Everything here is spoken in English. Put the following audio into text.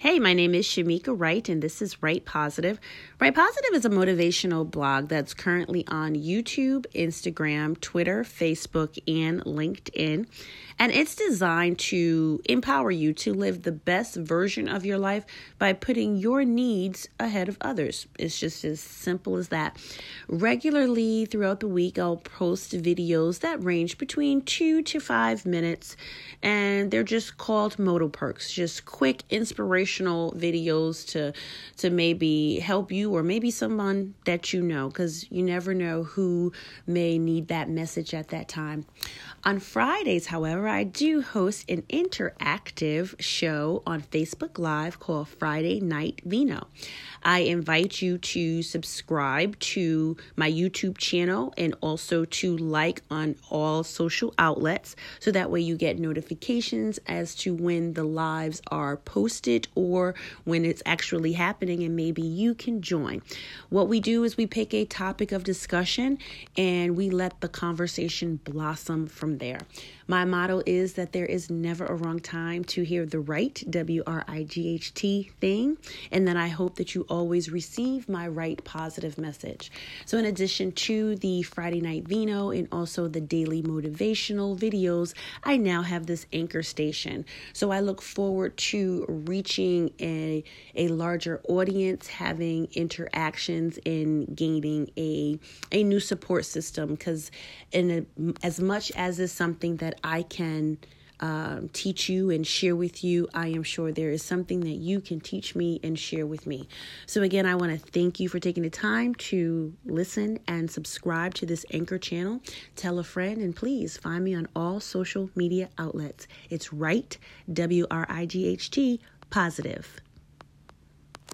Hey, my name is Shamika Wright, and this is Wright Positive. Wright Positive is a motivational blog that's currently on YouTube, Instagram, Twitter, Facebook, and LinkedIn. And it's designed to empower you to live the best version of your life by putting your needs ahead of others. It's just as simple as that. Regularly throughout the week, I'll post videos that range between two to five minutes, and they're just called Moto Perks, just quick inspiration inspirational videos to to maybe help you or maybe someone that you know cuz you never know who may need that message at that time. On Fridays, however, I do host an interactive show on Facebook Live called Friday Night Vino. I invite you to subscribe to my YouTube channel and also to like on all social outlets so that way you get notifications as to when the lives are posted or when it's actually happening and maybe you can join. What we do is we pick a topic of discussion and we let the conversation blossom from there. My motto is that there is never a wrong time to hear the right W R I G H T thing, and that I hope that you always receive my Wright Positive message. So, in addition to the Friday Night Vino and also the daily motivational videos, I now have this anchor station. So, I look forward to reaching a, a larger audience, having interactions, and gaining a, a new support system. Because, in a, as much as is something that I can um, teach you and share with you, I am sure there is something that you can teach me and share with me. So, again, I want to thank you for taking the time to listen and subscribe to this Anchor channel. Tell a friend, and please find me on all social media outlets. It's right, W R I G H T, positive.